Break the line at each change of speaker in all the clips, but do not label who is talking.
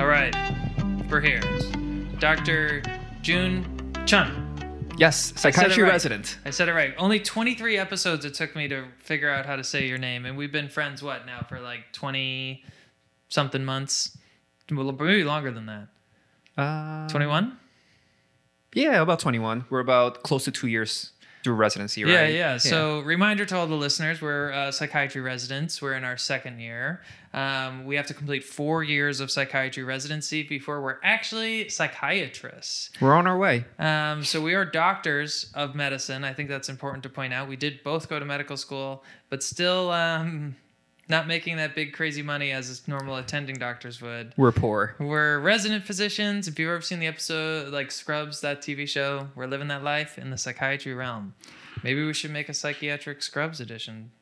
All right, we're here. Dr. June Chun.
Yes,
I
psychiatry
right.
resident.
I said it right. Only 23 episodes it took me to figure out how to say your name, and we've been friends what now for like 20 something months, well, maybe longer than that.
Uh,
21.
Yeah, about 21. We're about close to two years through residency, right?
yeah. Yeah. So, reminder to all the listeners: we're uh, psychiatry residents. We're in our second year. Um, we have to complete four years of psychiatry residency before we're actually psychiatrists.
we're on our way.
Um, so we are doctors of medicine. I think that's important to point out. We did both go to medical school, but still um, not making that big crazy money as normal attending doctors would.
We're poor.
We're resident physicians. If you've ever seen the episode like Scrubs, that TV show, we're living that life in the psychiatry realm. Maybe we should make a psychiatric Scrubs edition.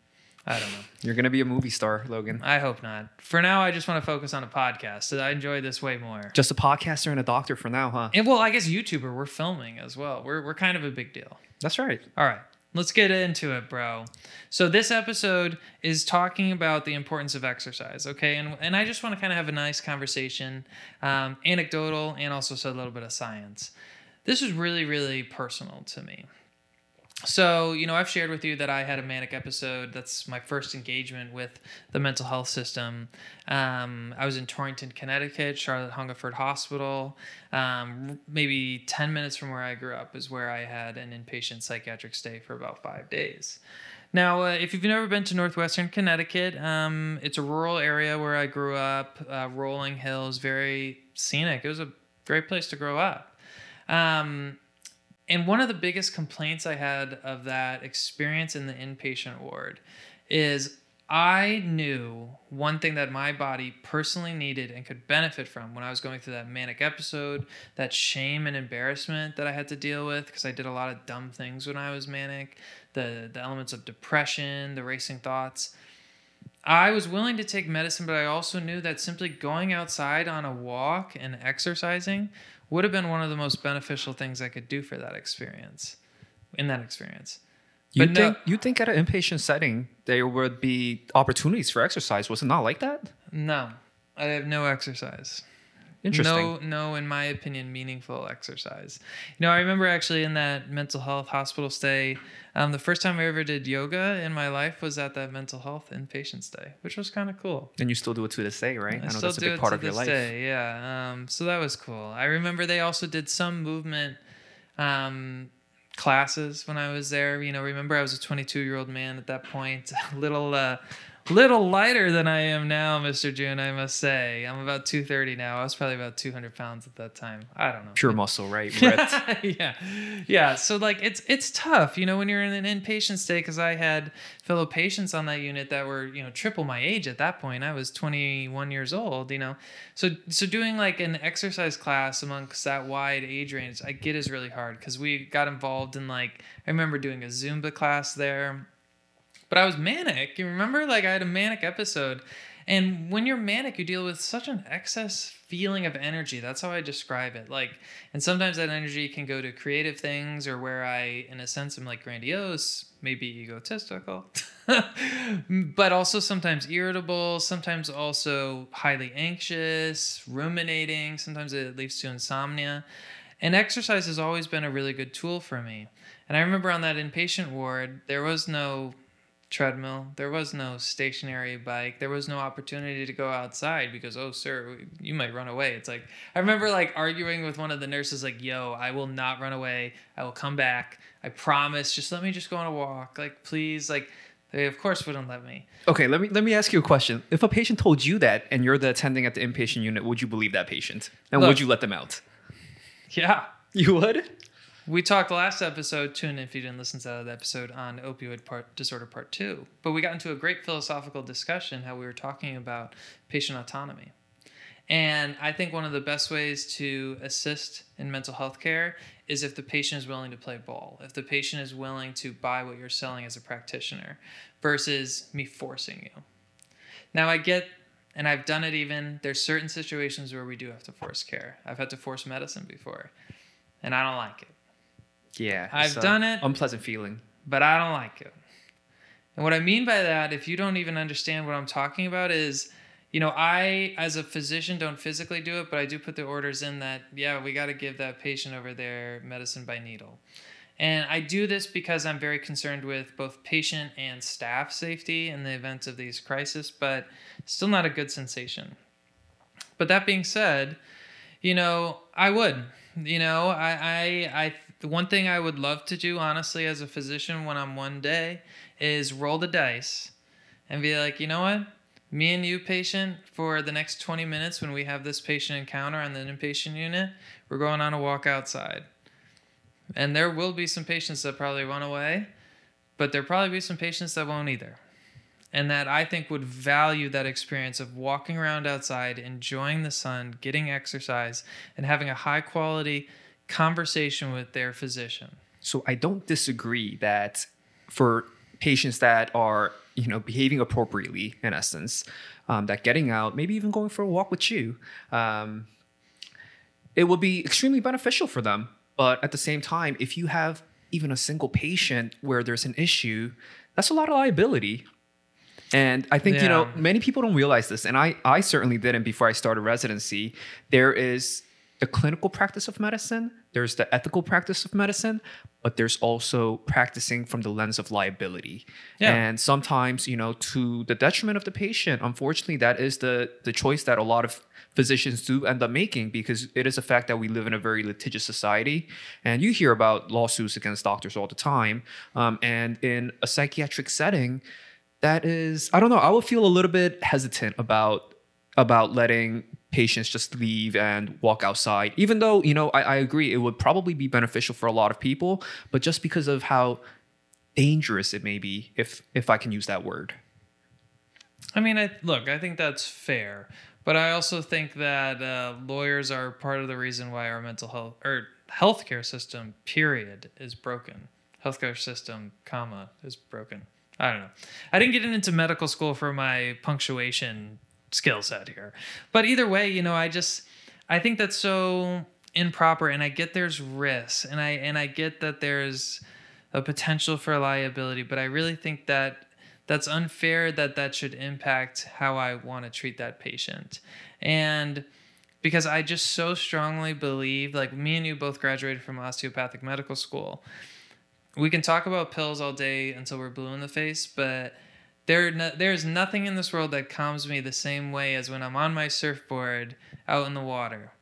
I don't know.
You're gonna be a movie star, Logan.
I hope not. For now, I just want to focus on a podcast. So I enjoy this way more.
Just a podcaster and a doctor for now, huh?
And well, I guess YouTuber, we're filming as well. We're, we're kind of a big deal.
That's right.
All right, let's get into it, bro. So this episode is talking about the importance of exercise, okay? And and I just want to kind of have a nice conversation, um, anecdotal, and also so a little bit of science. This is really really personal to me. So, you know, I've shared with you that I had a manic episode. That's my first engagement with the mental health system. Um, I was in Torrington, Connecticut, Charlotte Hungerford Hospital. Um, maybe 10 minutes from where I grew up is where I had an inpatient psychiatric stay for about five days. Now, uh, if you've never been to Northwestern Connecticut, um, it's a rural area where I grew up, uh, rolling hills, very scenic. It was a great place to grow up. Um, and one of the biggest complaints I had of that experience in the inpatient ward is I knew one thing that my body personally needed and could benefit from when I was going through that manic episode, that shame and embarrassment that I had to deal with because I did a lot of dumb things when I was manic, the the elements of depression, the racing thoughts. I was willing to take medicine, but I also knew that simply going outside on a walk and exercising would have been one of the most beneficial things I could do for that experience. In that experience.
You
But no-
you think at an inpatient setting there would be opportunities for exercise? Was it not like that?
No, I have no exercise.
Interesting.
No, no, in my opinion, meaningful exercise. You know, I remember actually in that mental health hospital stay, um, the first time I ever did yoga in my life was at that mental health inpatient stay, which was kind of cool.
And you still do it to this day, right? I, know
still
that's a big part of your
this
life.
Day, yeah. Um, so that was cool. I remember they also did some movement um, classes when I was there. You know, remember I was a 22 year old man at that point, a little uh, little lighter than I am now, Mr. June. I must say, I'm about 230 now. I was probably about 200 pounds at that time. I don't know.
Pure muscle, right?
Yeah, yeah. So like, it's it's tough, you know, when you're in an inpatient stay. Because I had fellow patients on that unit that were, you know, triple my age at that point. I was 21 years old, you know. So so doing like an exercise class amongst that wide age range, I get is really hard because we got involved in like I remember doing a Zumba class there but I was manic. You remember? Like I had a manic episode. And when you're manic, you deal with such an excess feeling of energy. That's how I describe it. Like, and sometimes that energy can go to creative things or where I, in a sense, am like grandiose, maybe egotistical, but also sometimes irritable, sometimes also highly anxious, ruminating. Sometimes it leads to insomnia. And exercise has always been a really good tool for me. And I remember on that inpatient ward, there was no treadmill. There was no stationary bike. There was no opportunity to go outside because, oh, sir, you might run away. It's like, I remember like arguing with one of the nurses, like, yo, I will not run away. I will come back. I promise. Just let me just go on a walk. Like, please. Like, they, of course, wouldn't let me.
okay, let me let me ask you a question. If a patient told you that and you're the attending at the inpatient unit, would you believe that patient? And
Look.
would you let them out?
Yeah.
You would?
We talked last episode, tune in if you didn't listen to that episode on opioid part disorder part two. But we got into a great philosophical discussion how we were talking about patient autonomy. And I think one of the best ways to assist in mental health care is if the patient is willing to play ball, if the patient is willing to buy what you're selling as a practitioner versus me forcing you. Now, I get, and I've done it even, there's certain situations where we do have to force care. I've had to force medicine before, and I don't like it.
Yeah.
I've done it.
Unpleasant feeling.
but I don't like it. And what I mean by that, if you don't even understand what I'm talking about, is you know, I as a physician don't physically do it, but I do put the orders in that yeah, we got to give that patient over there medicine by needle. And I do this because I'm very concerned with both patient and staff safety in the event of these crises, but still not a good sensation. But that being said, you know, I would. You know, I, I, I, the one thing I would love to do, honestly, as a physician, when I'm one day, is roll the dice and be like, you know what? Me and you, patient, for the next 20 minutes when we have this patient encounter on the inpatient unit, we're going on a walk outside. And there will be some patients that probably run away, but there'll probably be some patients that won't either and that I think would value that experience of walking around outside, enjoying the sun, getting exercise, and having a high quality conversation with their physician.
So I don't disagree that for patients that are you know behaving appropriately in essence, um, that getting out, maybe even going for a walk with you, um, it will be extremely beneficial for them. But at the same time, if you have even a single patient where there's an issue, that's a lot of liability and I think, yeah. you know, many people don't realize this, and I, I certainly didn't before I started residency. There is the clinical practice of medicine, there's the ethical practice of medicine, but there's also practicing from the lens of liability. Yeah. And sometimes, you know, to the detriment of the patient, unfortunately, that is the the choice that a lot of physicians do end up making because it is a fact that we live in a very litigious society. And you hear about lawsuits against doctors all the time. Um, and in a psychiatric setting, that is i don't know i would feel a little bit hesitant about about letting patients just leave and walk outside. Even though you know I, I agree it would probably be beneficial for a lot of people but just because of how dangerous it may be if if i can use that word.
I mean i look i think that's fair but i also think that uh, lawyers are part of the reason why our mental health or healthcare system period is broken. Healthcare system comma is broken. I don't know. I didn't get into medical school for my punctuation skill set here. But either way, you know, I just I think that's so improper and I get there's risks and I and I get that there's a potential for liability, but I really think that that's unfair that that should impact how I want to treat that patient. And because I just so strongly believe like me and you both graduated from osteopathic medical school we can talk about pills all day until we're blue in the face, but there no, there's nothing in this world that calms me the same way as when I'm on my surfboard out in the water.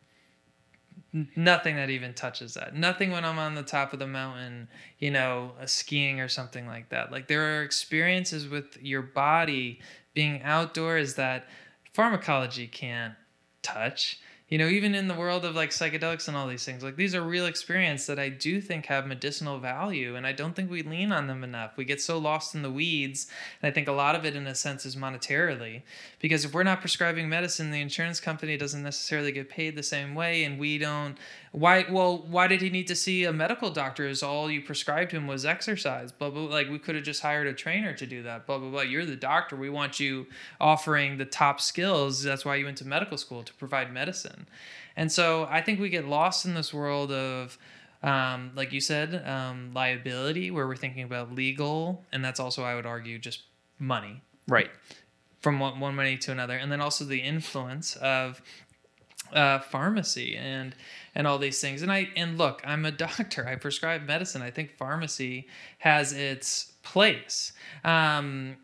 Nothing that even touches that. Nothing when I'm on the top of the mountain, you know, uh, skiing or something like that. Like there are experiences with your body being outdoors that pharmacology can't touch you know even in the world of like psychedelics and all these things like these are real experiences that i do think have medicinal value and i don't think we lean on them enough. We get so lost in the weeds and i think a lot of it in a sense is monetarily because if we're not prescribing medicine the insurance company doesn't necessarily get paid the same way and we don't why well why did he need to see a medical doctor as all you prescribed him was exercise blah blah like we could have just hired a trainer to do that blah blah blah. You're the doctor we want you offering the top skills that's why you went to medical school to provide medicine and so i think we get lost in this world of um, like you said um, liability where we're thinking about legal and that's also i would argue just money
right
from one, one money to another and then also the influence of uh, pharmacy and and all these things. And I and look, I'm a doctor. I prescribe medicine. I think pharmacy has its place. Um,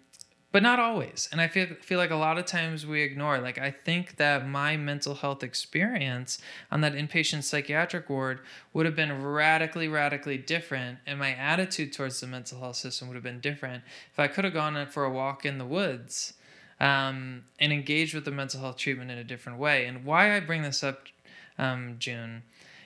but not always. And I feel feel like a lot of times we ignore. Like I think that my mental health experience on that inpatient psychiatric ward would have been radically, radically different, and my attitude towards the mental health system would have been different if I could have gone for a walk in the woods um, and engage with the mental health treatment in a different way. And why I bring this up, um, June,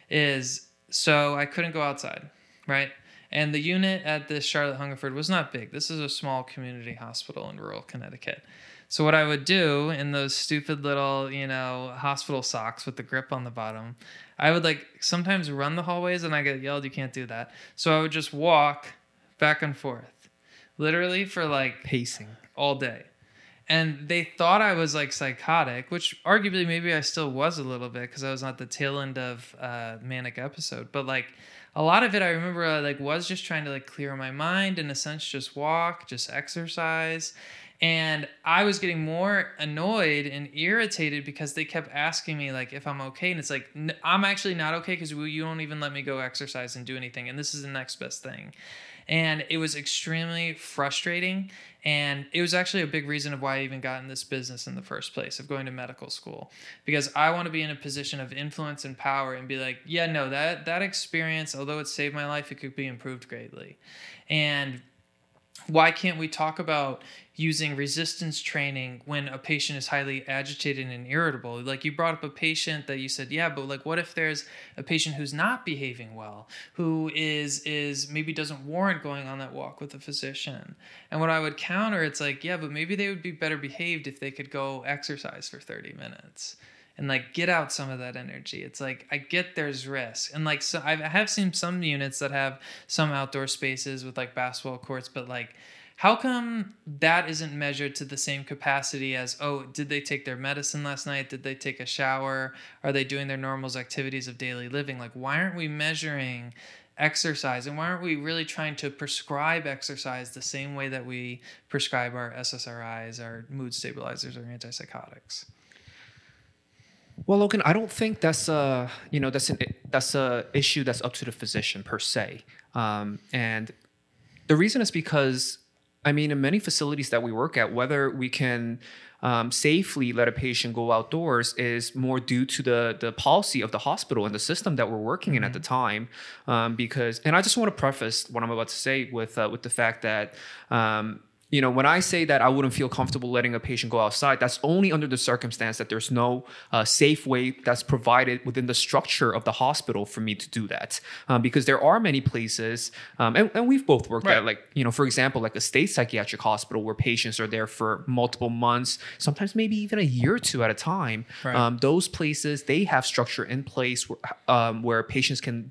is so I couldn't go outside, right? And the unit at the Charlotte Hungerford was not big. This is a small community hospital in rural Connecticut. So what I would do in those stupid little, you know, hospital socks with the grip on the bottom, I would like sometimes run the hallways and I get yelled, you can't do that. So I would just walk back and forth, literally for like
pacing
all day and they thought I was like psychotic, which arguably maybe I still was a little bit because I was at the tail end of uh, manic episode. But like a lot of it, I remember I like was just trying to like clear my mind in a sense, just walk, just exercise, And I was getting more annoyed and irritated because they kept asking me like if I'm okay, and it's like n- I'm actually not okay because you don't even let me go exercise and do anything, and this is the next best thing. And it was extremely frustrating. And it was actually a big reason of why I even got in this business in the first place of going to medical school. Because I want to be in a position of influence and power and be like, yeah, no, that that experience, although it saved my life, it could be improved greatly. And why can't we talk about using resistance training when a patient is highly agitated and irritable? Like you brought up a patient that you said yeah but like what if there's a patient who's not behaving well who is is maybe doesn't warrant going on that walk with a physician? And what i would counter it's like yeah but maybe they would be better behaved if they could go exercise for 30 minutes and like get out some of that energy. It's like I get there's risk, and like so I have seen some units that have some outdoor spaces with like basketball courts, but like how come that isn't measured to the same capacity as oh did they take their medicine last night? Did they take a shower? Are they doing their normal activities of daily living? Like why aren't we measuring exercise? And why aren't we really trying to prescribe exercise the same way that we prescribe our ssris our mood stabilizers or antipsychotics
well, Logan, I don't think that's a you know that's an that's a issue that's up to the physician per se, um, and the reason is because I mean, in many facilities that we work at, whether we can um, safely let a patient go outdoors is more due to the the policy of the hospital and the system that we're working mm-hmm. in at the mm-hmm. time. Um, because, and I just want to preface what I'm about to say with uh, with the fact that um, you know, when I say that I wouldn't feel comfortable letting a patient go outside, that's only under the circumstance that there's no uh, safe way that's provided within the structure of the hospital for me to do that. Um, because there are many places, um, and, and, we've both worked right. at, like, you know, for example, like a state psychiatric hospital where patients are there for multiple months, sometimes maybe even a year or two at a time. Right. Um, those places, they have structure in place where, um, where patients can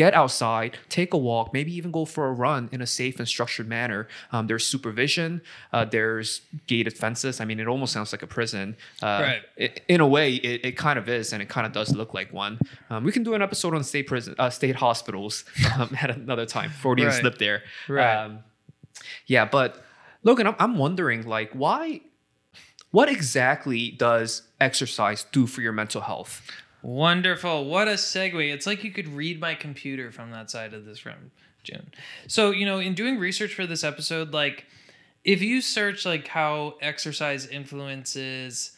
get outside, take a walk, maybe even go for a run in a safe and structured manner. Um, there's supervision, uh, there's gated fences. I mean, it almost sounds like a prison. Uh, right. It, in a way, it, it, kind of is, and it kind of does look like one. Um, we can do an episode on state prison, uh, state hospitals um, at another time. Freudian right. slip there. Right. Um, yeah, but Logan, I'm, I'm wondering, like, why? What exactly does exercise do for your mental health?
Wonderful. What a segue. It's like you could read my computer from that side of this room, June. So, you know, in doing research for this episode, like if you search like how exercise influences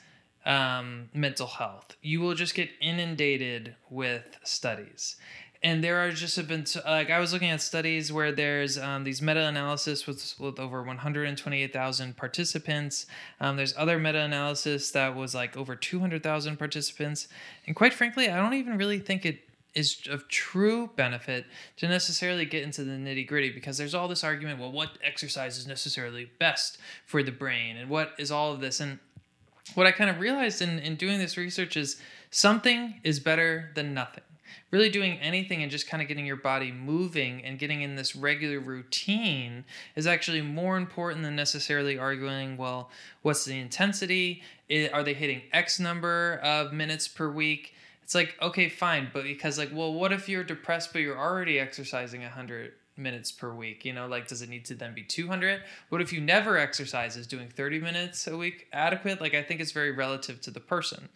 um, mental health, you will just get inundated with studies and there are just have been like I was looking at studies where there's um, these meta-analysis with with over 128,000 participants. Um, there's other meta-analysis that was like over 200,000 participants, and quite frankly, I don't even really think it is of true benefit to necessarily get into the nitty gritty because there's all this argument. Well, what exercise is necessarily best for the brain, and what is all of this? And what I kind of realized in in doing this research is something is better than nothing really doing anything and just kind of getting your body moving and getting in this regular routine is actually more important than necessarily arguing, well, what's the intensity? Are they hitting X number of minutes per week? It's like, okay, fine, but because, like, well, what if you're depressed but you're already exercising 100 minutes per week? You know, like, does it need to then be 200? What if you never exercise? Is doing 30 minutes a week adequate? Like, I think it's very relative to the person.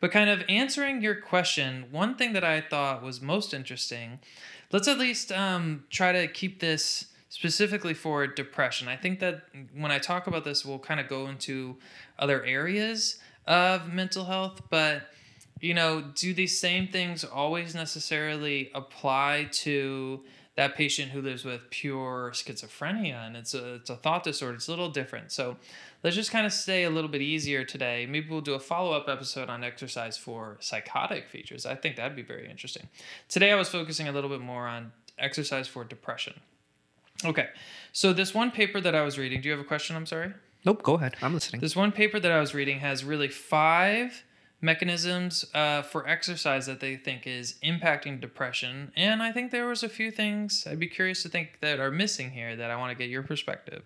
But kind of answering your question, one thing that I thought was most interesting, let's at least um, try to keep this specifically for depression. I think that when I talk about this, we'll kind of go into other areas of mental health, but you know, do these same things always necessarily apply to that patient who lives with pure schizophrenia and it's a, it's a thought disorder? It's a little different. So let's just kind of stay a little bit easier today. Maybe we'll do a follow up episode on exercise for psychotic features. I think that'd be very interesting. Today I was focusing a little bit more on exercise for depression. Okay, so this one paper that I was reading, do you have a question? I'm sorry?
Nope, go ahead. I'm listening.
This one paper that I was reading has really five mechanisms uh, for exercise that they think is impacting depression. And I think there was a few things I'd be curious to think that are missing here that I want to get your perspective.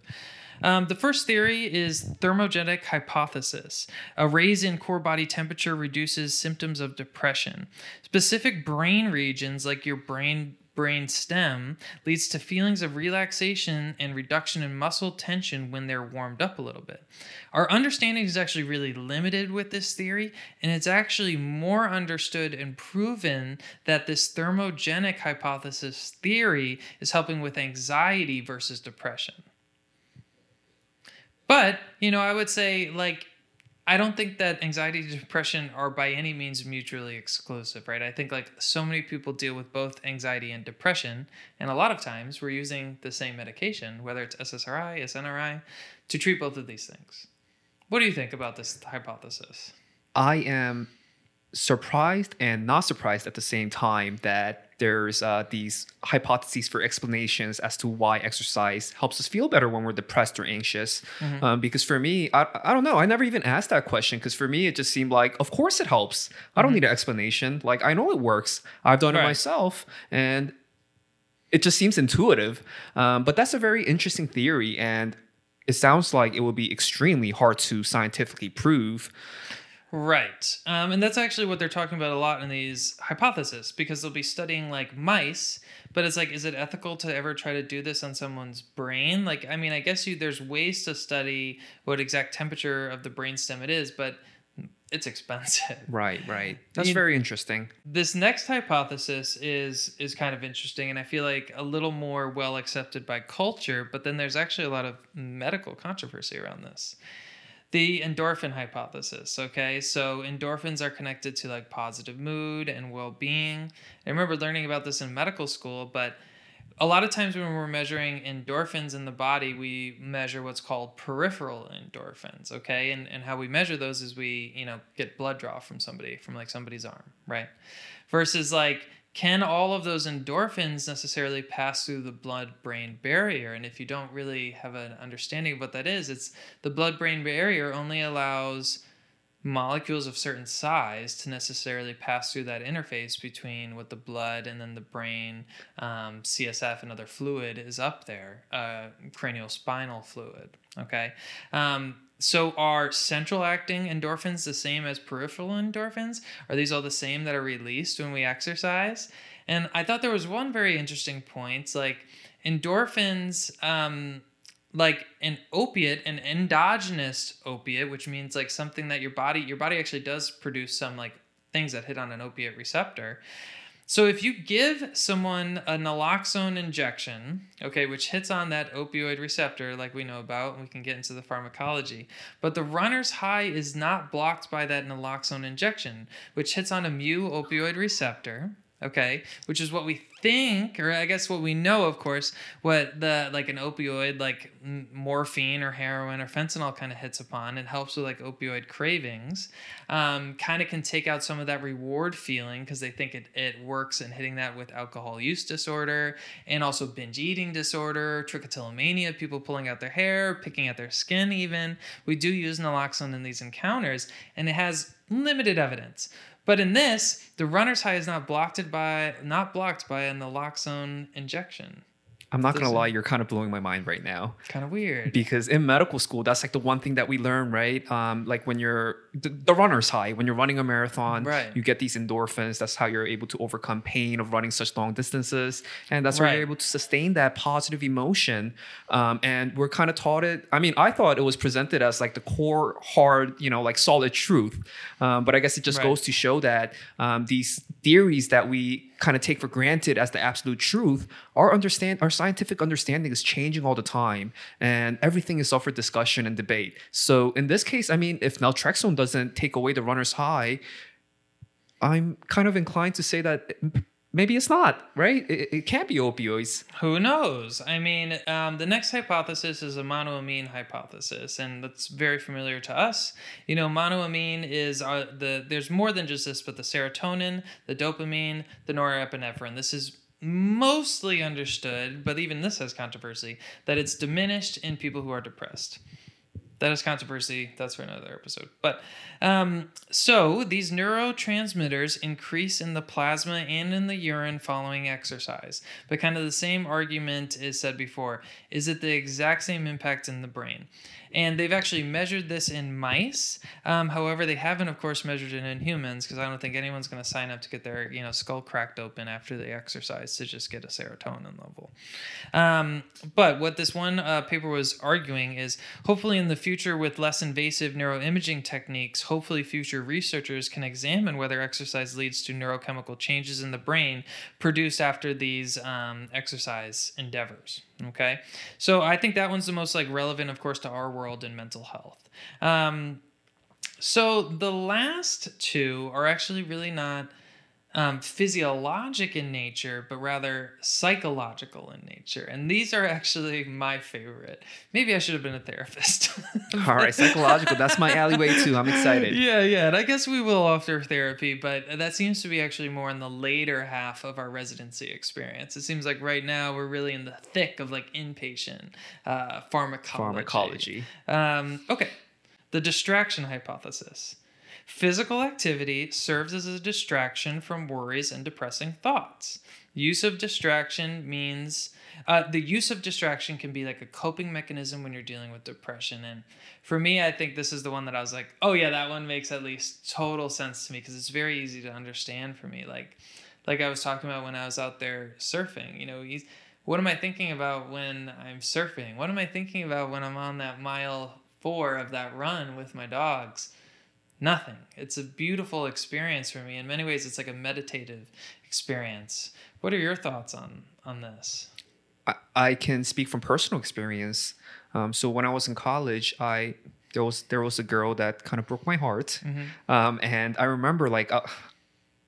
Um, the first theory is thermogenic hypothesis. A raise in core body temperature reduces symptoms of depression. Specific brain regions, like your brain brain stem leads to feelings of relaxation and reduction in muscle tension when they're warmed up a little bit. Our understanding is actually really limited with this theory, and it's actually more understood and proven that this thermogenic hypothesis theory is helping with anxiety versus depression. But, you know, I would say, like, I don't think that anxiety and depression are by any means mutually exclusive, right? I think like so many people deal with both anxiety and depression, and a lot of times we're using the same medication, whether it's SSRI, SNRI, to treat both of these things. What do you think about this hypothesis?
I am surprised and not surprised at the same time that there's uh, these hypotheses for explanations as to why exercise helps us feel better when we're depressed or anxious. Mm-hmm. Um, because for me, I, I don't know, I never even asked that question because for me, it just seemed like, of course it helps. I don't mm-hmm. need an explanation. Like, I know it works, I've done right. it myself. And it just seems intuitive. Um, but that's a very interesting theory. And it sounds like it would be extremely hard to scientifically prove.
Right. Um, and that's actually what they're talking about a lot in these hypotheses because they'll be studying like mice, but it's like, is it ethical to ever try to do this on someone's brain? Like, I mean, I guess you there's ways to study what exact temperature of the brainstem it is, but it's expensive.
Right, right. That's you, very interesting.
This next hypothesis is is kind of interesting and I feel like a little more well accepted by culture, but then there's actually a lot of medical controversy around this the endorphin hypothesis okay? So endorphins are connected to like positive mood and well-being. I remember learning about this in medical school but a lot of times when we're measuring endorphins in the body we measure what's called peripheral endorphins okay? And, and how we measure those is we you know get blood draw from somebody from like somebody's arm right? Versus like can all of those endorphins necessarily pass through the blood brain barrier? And if you don't really have an understanding of what that is, it's the blood brain barrier only allows molecules of certain size to necessarily pass through that interface between what the blood and then the brain, um, CSF, and other fluid is up there, uh, cranial spinal fluid. Okay. Um, so are central acting endorphins the same as peripheral endorphins? Are these all the same that are released when we exercise? And I thought there was one very interesting point, like endorphins, um, like an opiate, an endogenous opiate, which means like something that your body, your body actually does produce some like things that hit on an opiate receptor. So if you give someone a naloxone injection, okay, which hits on that opioid receptor like we know about, and we can get into the pharmacology, but the runner's high is not blocked by that naloxone injection, which hits on a mu opioid receptor, okay, which is what we think, or I guess what we know, of course, what the like an opioid like morphine or heroin or fentanyl kind of hits upon. It helps with like opioid cravings. Um, kind of can take out some of that reward feeling because they think it, it works in hitting that with alcohol use disorder and also binge eating disorder, trichotillomania, people pulling out their hair, picking at their skin, even. We do use naloxone in these encounters, and it has limited evidence. But in this, the runner's high is not blocked by not blocked by a naloxone injection.
I'm not gonna lie, you're kind of blowing my mind right now.
Kind of weird.
Because in medical school, that's like the one thing that we learn, right? Um, like when you're the, the, runner's high, when you're running a marathon,
right.
you get these endorphins. That's how you're able to overcome pain of running such long distances, and that's right. how you're able to sustain that positive emotion. Um, and we're kind of taught it. I mean, I thought it was presented as like the core, hard, you know, like solid truth. Um, but I guess it just right. goes to show that um, these theories that we kind of take for granted as the absolute truth, our understand our scientific understanding is changing all the time, and everything is up for discussion and debate. So in this case, I mean, if naltrexone doesn't take away the runner's high, I'm kind of inclined to say that maybe it's not right? It, it can't be opioids.
Who knows? I mean um, the next hypothesis is a monoamine hypothesis and that's very familiar to us. You know monoamine is uh, the there's more than just this but the serotonin the dopamine the norepinephrine. This is mostly understood but even this has controversy that it's diminished in people who are depressed that is controversy. That's for another episode. But um, so these neurotransmitters increase in the plasma and in the urine following exercise. But kind of the same argument is said before. Is it the exact same impact in the brain? And they've actually measured this in mice. Um, however, they haven't, of course, measured it in humans because I don't think anyone's going to sign up to get their you know skull cracked open after they exercise to just get a serotonin level. Um, but what this one uh, paper was arguing is hopefully in the future, with less invasive neuroimaging techniques, hopefully future researchers can examine whether exercise leads to neurochemical changes in the brain produced after these um, exercise endeavors. Okay, so I think that one's the most like relevant, of course, to our world in mental health. Um, so the last two are actually really not um, physiologic in nature, but rather psychological in nature. And these are actually my favorite. Maybe I should have been a therapist.
All right, psychological. That's my alleyway too. I'm excited.
Yeah, yeah. And I guess we will offer therapy, but that seems to be actually more in the later half of our residency experience. It seems like right now we're really in the thick of like inpatient uh, pharmacology.
Pharmacology.
Um, okay. The distraction hypothesis. Physical activity serves as a distraction from worries and depressing thoughts. Use of distraction means uh, the use of distraction can be like a coping mechanism when you're dealing with depression. And for me, I think this is the one that I was like, oh yeah, that one makes at least total sense to me because it's very easy to understand for me. Like, like I was talking about when I was out there surfing. You know, he's what am I thinking about when I'm surfing? What am I thinking about when I'm on that mile four of that run with my dogs? Nothing. It's a beautiful experience for me. In many ways, it's like a meditative experience. What are your thoughts on on this?
I, I can speak from personal experience. Um, so when I was in college, I there was there was a girl that kind of broke my heart, mm-hmm. um, and I remember like uh,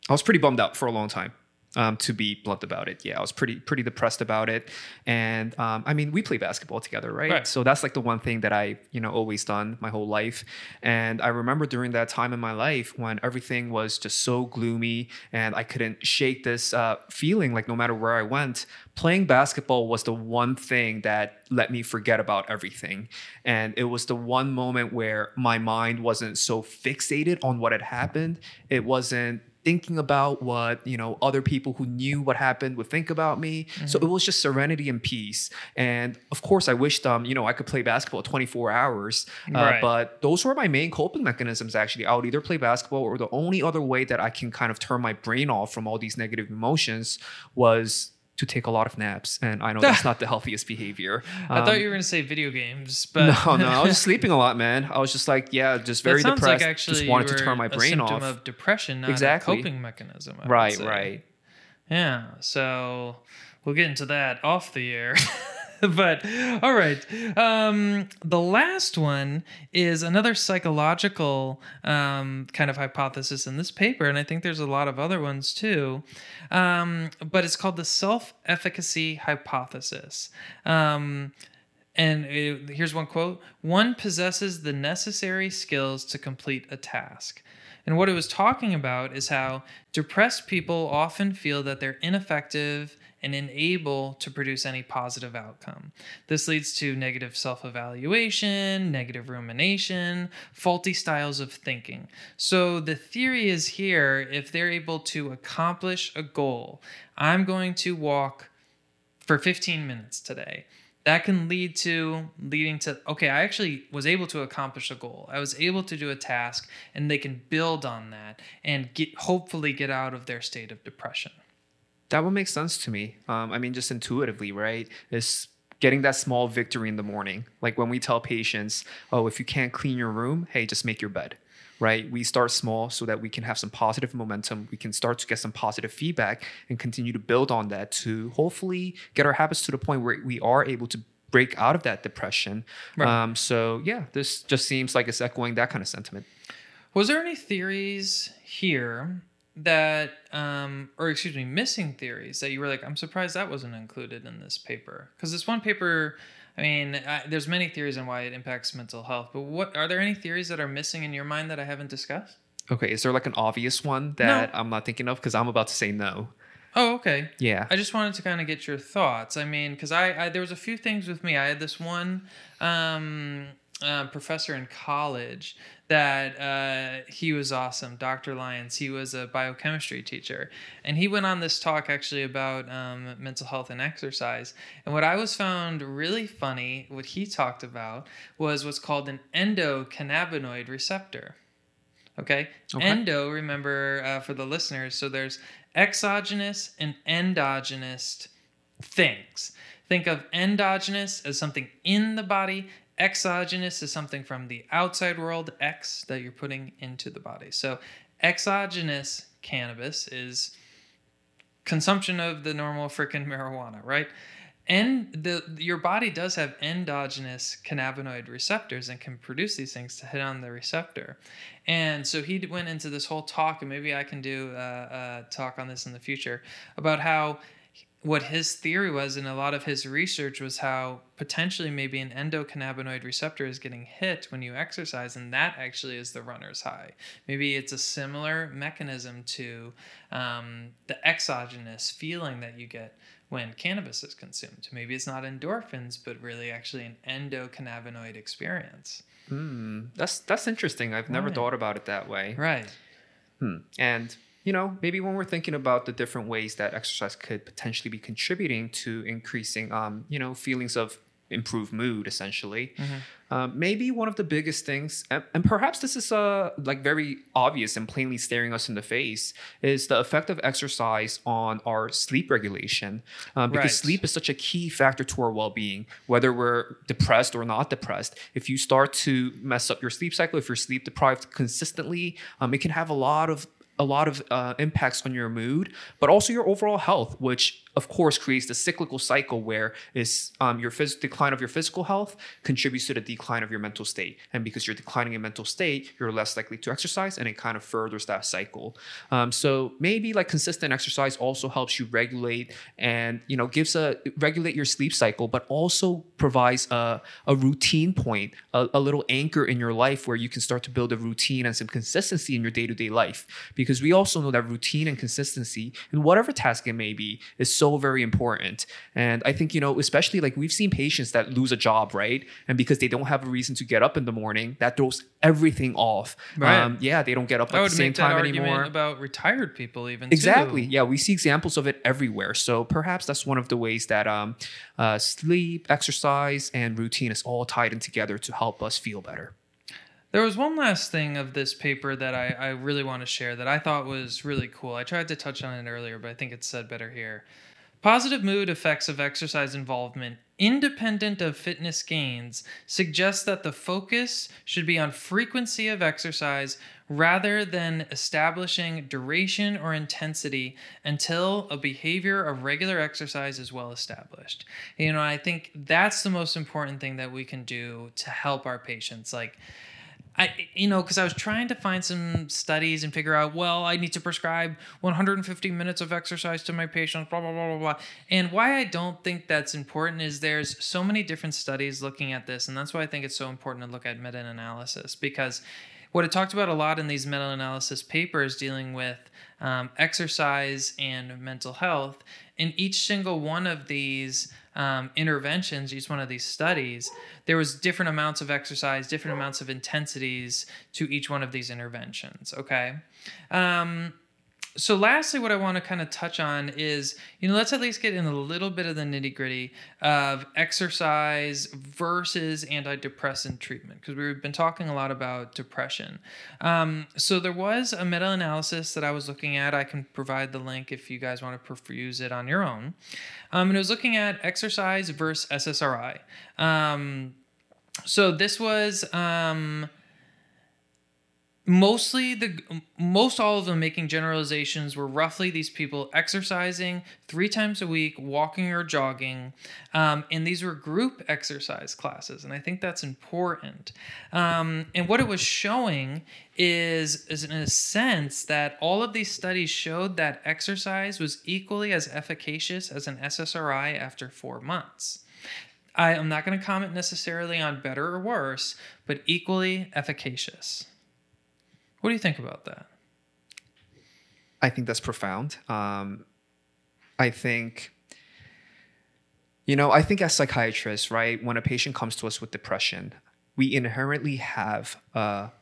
I was pretty bummed out for a long time um, to be blunt about it. Yeah, I was pretty pretty depressed about it, and um, I mean, we play basketball together, right? right? So that's like the one thing that I you know always done my whole life, and I remember during that time in my life when everything was just so gloomy and I couldn't shake this uh, feeling like no matter where I went, playing basketball was the one thing that let me forget about everything, and it was the one moment where my mind wasn't so fixated on what had happened. It wasn't thinking about what you know other people who knew what happened would think about me mm-hmm. so it was just serenity and peace and of course i wished um you know i could play basketball 24 hours uh, right. but those were my main coping mechanisms actually i would either play basketball or the only other way that i can kind of turn my brain off from all these negative emotions was to take a lot of naps, and I know that's not the healthiest behavior.
Um, I thought you were going to say video games, but
no, no, I was just sleeping a lot, man. I was just like, yeah, just very depressed. Like actually just wanted to turn my brain
a
off.
of depression, not exactly. a coping mechanism. I
right, right.
Yeah. So we'll get into that off the air. but all right. Um, the last one is another psychological um, kind of hypothesis in this paper, and I think there's a lot of other ones too. Um, but it's called the self efficacy hypothesis. Um, and it, here's one quote One possesses the necessary skills to complete a task. And what it was talking about is how depressed people often feel that they're ineffective and unable to produce any positive outcome. This leads to negative self evaluation, negative rumination, faulty styles of thinking. So the theory is here if they're able to accomplish a goal, I'm going to walk for 15 minutes today that can lead to leading to okay i actually was able to accomplish a goal i was able to do a task and they can build on that and get hopefully get out of their state of depression
that would make sense to me. Um, I mean, just intuitively, right? Is getting that small victory in the morning. Like when we tell patients, oh, if you can't clean your room, hey, just make your bed, right? We start small so that we can have some positive momentum. We can start to get some positive feedback and continue to build on that to hopefully get our habits to the point where we are able to break out of that depression. Right. Um, so, yeah, this just seems like it's echoing that kind of sentiment.
Was there any theories here that um or excuse me missing theories that you were like i'm surprised that wasn't included in this paper. Because this one paper i mean I, there's many theories on why it impacts mental health but what are there any theories that are missing in your mind that i haven't discussed?
Okay is there like an obvious one that no. i'm not thinking of? Because i'm about to say no.
Oh okay.
Yeah.
I just wanted to kind of get your thoughts. I mean because I, I there was a few things with me. I had this one um um, professor in college that uh, he was awesome, Dr. Lyons. He was a biochemistry teacher, and he went on this talk actually about um, mental health and exercise. And what I was found really funny, what he talked about was what's called an endocannabinoid receptor. Okay,
Okay.
endo. Remember uh, for the listeners, so there's exogenous and endogenous things. Think of endogenous as something in the body, exogenous is something from the outside world, X that you're putting into the body. So, exogenous cannabis is consumption of the normal freaking marijuana, right? And the your body does have endogenous cannabinoid receptors and can produce these things to hit on the receptor. And so he went into this whole talk, and maybe I can do a, a talk on this in the future about how what his theory was and a lot of his research was how potentially maybe an endocannabinoid receptor is getting hit when you exercise and that actually is the runner's high maybe it's a similar mechanism to um, the exogenous feeling that you get when cannabis is consumed maybe it's not endorphins but really actually an endocannabinoid experience
Hmm, that's that's interesting. I've never
Right.
thought about it that way.
right
Hmm. And you know, maybe when we're thinking about the different ways that exercise could potentially be contributing to increasing, um, you know, feelings of improved mood, essentially, um, maybe one of the biggest things, and, and perhaps this is uh, like very obvious and plainly staring us in the face, is the effect of exercise on our sleep regulation. Um, because
Right.
sleep is such a key factor to our well-being, whether we're depressed or not depressed. If you start to mess up your sleep cycle, if you're sleep deprived consistently, um, it can have a lot of a lot of uh, impacts on your mood, but also your overall health, which of course creates the cyclical cycle where is um, your phys- decline of your physical health contributes to the decline of your mental state, and because you're declining in mental state, you're less likely to exercise, and it kind of furthers that cycle. Um, so maybe like consistent exercise also helps you regulate and you know gives a regulate your sleep cycle, but also provides a, a routine point, a, a little anchor in your life where you can start to build a routine and some consistency in your day to day life. Because we also know that routine and consistency in whatever task it may be is so very important. And I think, you know, especially like we've seen patients that lose a job, right? And because they don't have a reason to get up in the morning, that throws everything off.
Right.
Um, yeah, they don't get up
i
at the same
make that
time anymore.
about retired people even
Exactly.
too.
Yeah, we see examples of it everywhere. So perhaps that's one of the ways that um, uh, sleep, exercise, and routine is all tied in together to help us feel better.
There was one last thing of this paper that I, I really want to share that I thought was really cool. I tried to touch on it earlier, but I think it's said better here. Positive mood effects of exercise involvement, independent of fitness gains, suggest that the focus should be on frequency of exercise rather than establishing duration or intensity until a behavior of regular exercise is well established. You know, I think that's the most important thing that we can do to help our patients. Like, I, you know, because I was trying to find some studies and figure out, well, I need to prescribe 150 minutes of exercise to my patients, blah, blah, blah, blah, blah. And why I don't think that's important is there's so many different studies looking at this. And that's why I think it's so important to look at meta analysis because what it talked about a lot in these meta analysis papers dealing with um, exercise and mental health, in each single one of these um, interventions, each one of these studies, there was different amounts of exercise, different amounts of intensities to each one of these interventions. Okay. Um, so lastly what i want to kind of touch on is you know let's at least get in a little bit of the nitty gritty of exercise versus antidepressant treatment because we've been talking a lot about depression. Um, so there was a meta-analysis that i was looking at. I can provide the link if you guys want to peruse it on your own. Um, and it was looking at exercise versus ssri um, so this was um, mostly the most all of them making generalizations were roughly these people exercising three times a week walking or jogging. Um, and these were group exercise classes and i think that's important. Um, and what it was showing is, is in a sense that all of these studies showed that exercise was equally as efficacious as an ssri after four months. I, i'm not going to comment necessarily on better or worse but equally efficacious what do you think about that?
I think that's profound. Um, I think, you know, I think as psychiatrists, right, when a patient comes to us with depression, we inherently have a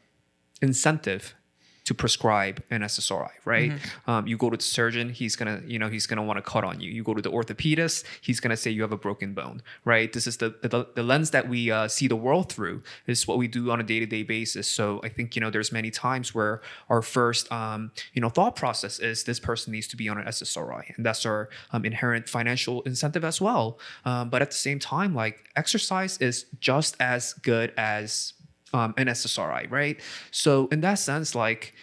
incentive to prescribe an SSRI, right? Um, you go to the surgeon, he's gonna, you know, he's gonna want to cut on you. You go to the orthopedist, he's gonna say you have a broken bone, right? This is the the, the lens that we uh, see the world through. This is what we do on a day to day basis. So I think you know, there's many times where our first, um, you know, thought process is this person needs to be on an SSRI, and that's our um, inherent financial incentive as well. Um, but at the same time, like exercise is just as good as um, an SSRI, right? So in that sense, like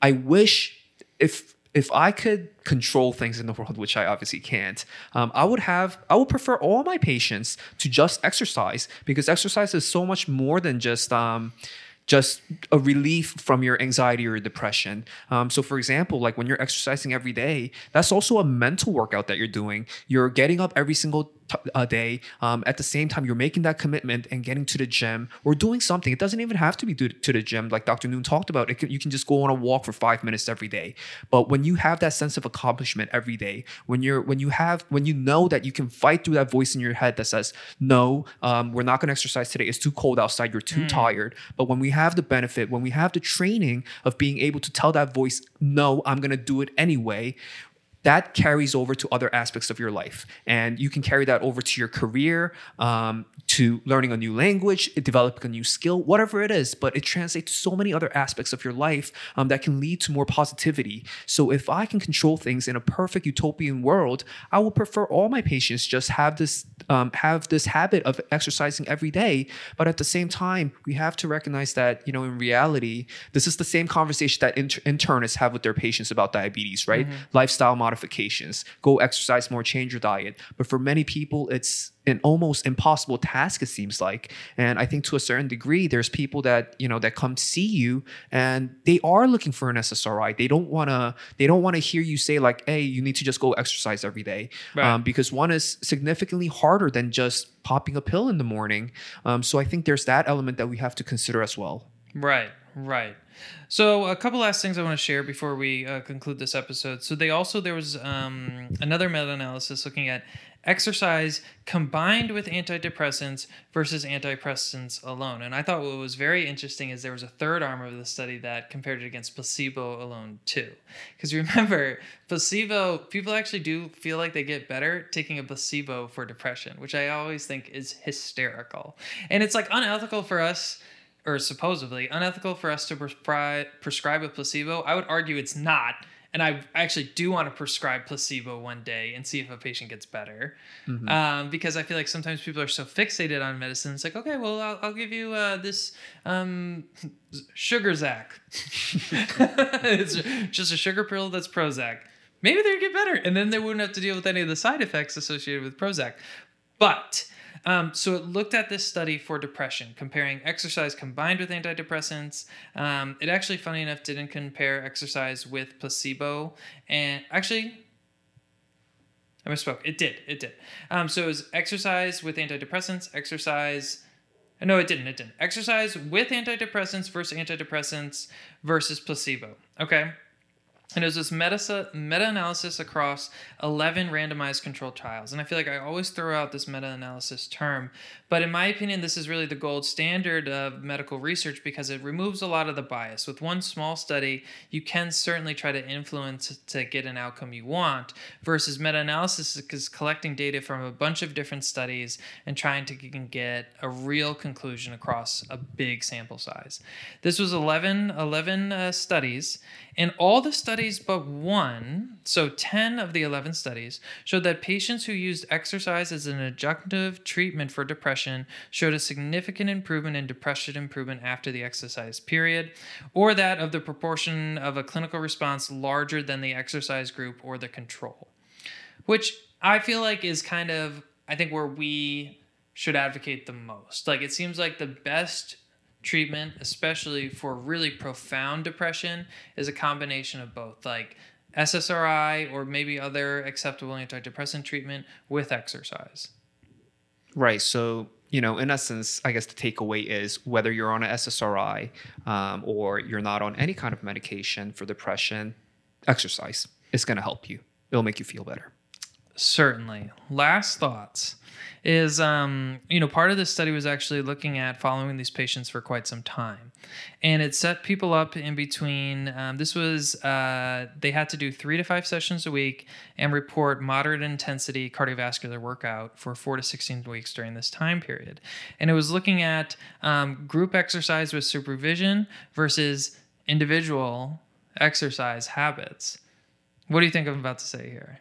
I wish if if I could control things in the world, which I obviously can't, um, I would have I would prefer all my patients to just exercise because exercise is so much more than just um, just a relief from your anxiety or depression. Um, so, for example, like when you're exercising every day, that's also a mental workout that you're doing. You're getting up every single t- uh, day. Um, at the same time, you're making that commitment and getting to the gym or doing something. It doesn't even have to be to, to the gym, like Dr. Noone talked about. It can, you can just go on a walk for five minutes every day. But when you have that sense of accomplishment every day, when you're when you have when you know that you can fight through that voice in your head that says, "No, um, we're not going to exercise today. It's too cold outside. You're too tired." But when we have the benefit, when we have the training of being able to tell that voice, "No, I'm going to do it anyway," that carries over to other aspects of your life. And you can carry that over to your career um, to learning a new language developing a new skill whatever it is but it translates to so many other aspects of your life um, that can lead to more positivity. So if i can control things in a perfect utopian world i would prefer all my patients just have this um, have this habit of exercising every day. But at the same time we have to recognize that you know in reality this is the same conversation that inter- internists have with their patients about diabetes right? Lifestyle modifications go exercise more change your diet. But for many people it's an almost impossible task it seems like and i think to a certain degree there's people that you know that come see you and they are looking for an ssri they don't want to they don't want to hear you say like hey you need to just go exercise every day
Right.
um, because one is significantly harder than just popping a pill in the morning um, so i think there's that element that we have to consider as well
Right, right. So a couple last things I want to share before we uh, conclude this episode. So they also there was um, another meta-analysis looking at exercise combined with antidepressants versus antidepressants alone. And I thought what was very interesting is there was a third arm of the study that compared it against placebo alone too. Because remember, placebo people actually do feel like they get better taking a placebo for depression, which I always think is hysterical. And it's like unethical for us or supposedly unethical for us to prescribe a placebo. I would argue it's not. And I actually do want to prescribe placebo one day and see if a patient gets better. Um, because I feel like sometimes people are so fixated on medicine. It's like, okay, well, I'll, I'll give you uh, this um, sugar Zac. it's just a sugar pill that's Prozac. Maybe they'd get better. And then they wouldn't have to deal with any of the side effects associated with Prozac. But um, so it looked at this study for depression, comparing exercise combined with antidepressants. Um, it actually, funny enough, didn't compare exercise with placebo. And actually, I misspoke. It did. It did. Um, so it was exercise with antidepressants, exercise. No, it didn't. It didn't. Exercise with antidepressants versus antidepressants versus placebo. Okay. And it was this meta analysis across 11 randomized controlled trials. And I feel like I always throw out this meta analysis term, but in my opinion, this is really the gold standard of medical research because it removes a lot of the bias. With one small study, you can certainly try to influence to get an outcome you want, versus meta analysis is collecting data from a bunch of different studies and trying to get a real conclusion across a big sample size. This was 11, 11 uh, studies, and all the studies but one, so 10 of the 11 studies, showed that patients who used exercise as an adjunctive treatment for depression showed a significant improvement in depression improvement after the exercise period, or that of the proportion of a clinical response larger than the exercise group or the control. Which I feel like is kind of, I think, where we should advocate the most. Like, it seems like the best treatment, especially for really profound depression, is a combination of both, like SSRI or maybe other acceptable antidepressant treatment with exercise.
Right. So, you know, in essence, I guess the takeaway is whether you're on an SSRI um, or you're not on any kind of medication for depression, exercise is going to help you. It'll make you feel better.
Certainly. Last thoughts is um, you know part of this study was actually looking at following these patients for quite some time. And it set people up in between um, this was uh, they had to do three to five sessions a week and report moderate intensity cardiovascular workout for four to 16 weeks during this time period. And it was looking at um, group exercise with supervision versus individual exercise habits. What do you think i'm about to say here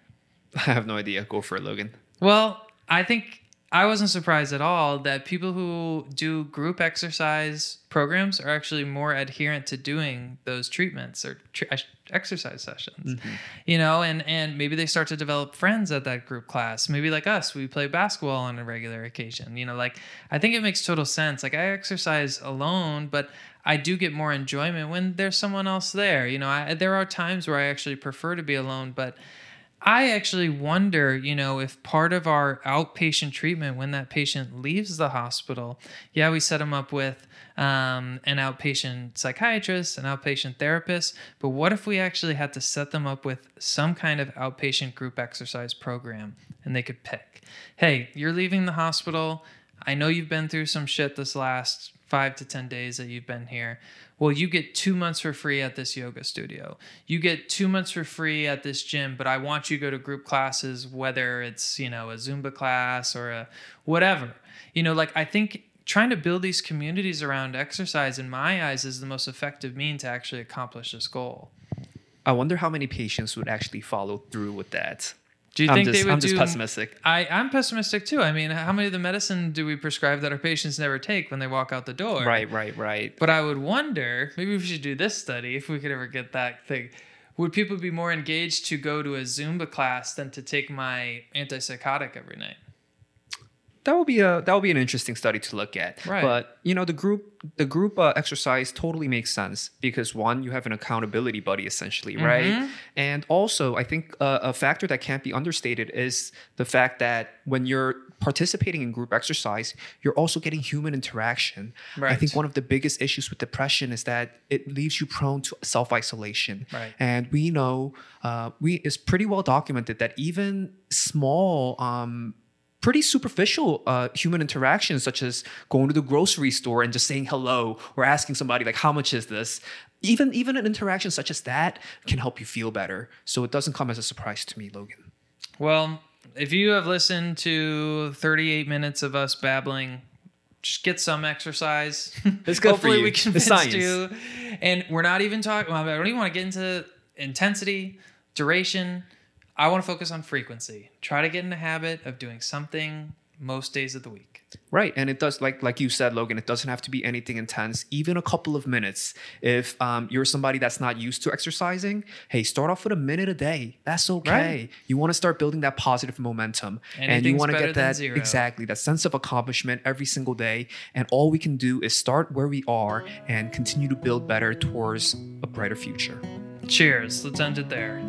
I have no idea. Go for it, Logan.
well, I think I wasn't surprised at all that people who do group exercise programs are actually more adherent to doing those treatments or tr- exercise sessions. Mm-hmm. You know, and and maybe they start to develop friends at that group class. Maybe like us, we play basketball on a regular occasion. You know, like I think it makes total sense. Like I exercise alone, but I do get more enjoyment when there's someone else there. You know, I, there are times where I actually prefer to be alone, but I actually wonder, you know, if part of our outpatient treatment when that patient leaves the hospital, yeah, we set them up with um, an outpatient psychiatrist, an outpatient therapist, but what if we actually had to set them up with some kind of outpatient group exercise program and they could pick, hey, you're leaving the hospital. I know you've been through some shit this last five to 10 days that you've been here. Well, you get two months for free at this yoga studio. You get two months for free at this gym, but I want you to go to group classes, whether it's, you know, a Zumba class or a whatever. You know, like I think trying to build these communities around exercise, in my eyes, is the most effective mean to actually accomplish this goal.
I wonder how many patients would actually follow through with that.
Do you
I'm
think
just,
they would
I'm just
do
pessimistic.
I, I'm pessimistic too. I mean, how many of the medicine do we prescribe that our patients never take when they walk out the door?
Right, right, right.
But I would wonder, maybe we should do this study if we could ever get that thing. Would people be more engaged to go to a Zumba class than to take my antipsychotic every night?
That would be a that would be an interesting study to look at.
Right.
But you know, the group the group uh, exercise totally makes sense because one, you have an accountability buddy essentially, right?
Mhm.
And also, I think uh, a factor that can't be understated is the fact that when you're participating in group exercise, you're also getting human interaction. I think one of the biggest issues with depression is that it leaves you prone to self isolation.
Right.
And we know uh, we it's pretty well documented that even small um, pretty superficial uh, human interactions, such as going to the grocery store and just saying hello or asking somebody like, "How much is this?" Even even an interaction such as that can help you feel better. So it doesn't come as a surprise to me, Logan.
Well, if you have listened to 38 minutes of us babbling, just get some exercise.
It's good for
Hopefully,
you.
we convinced you. And we're not even talking. Well, I don't even want to get into intensity, duration. I want to focus on frequency. Try to get in the habit of doing something most days of the week.
Right, and it does like like you said, Logan. It doesn't have to be anything intense. Even a couple of minutes. If um, you're somebody that's not used to exercising, hey, start off with a minute a day. That's okay.
Right.
You want to start building that positive momentum, and you want to get that exactly that sense of accomplishment every single day. And all we can do is start where we are and continue to build better towards a brighter future.
Cheers. Let's end it there.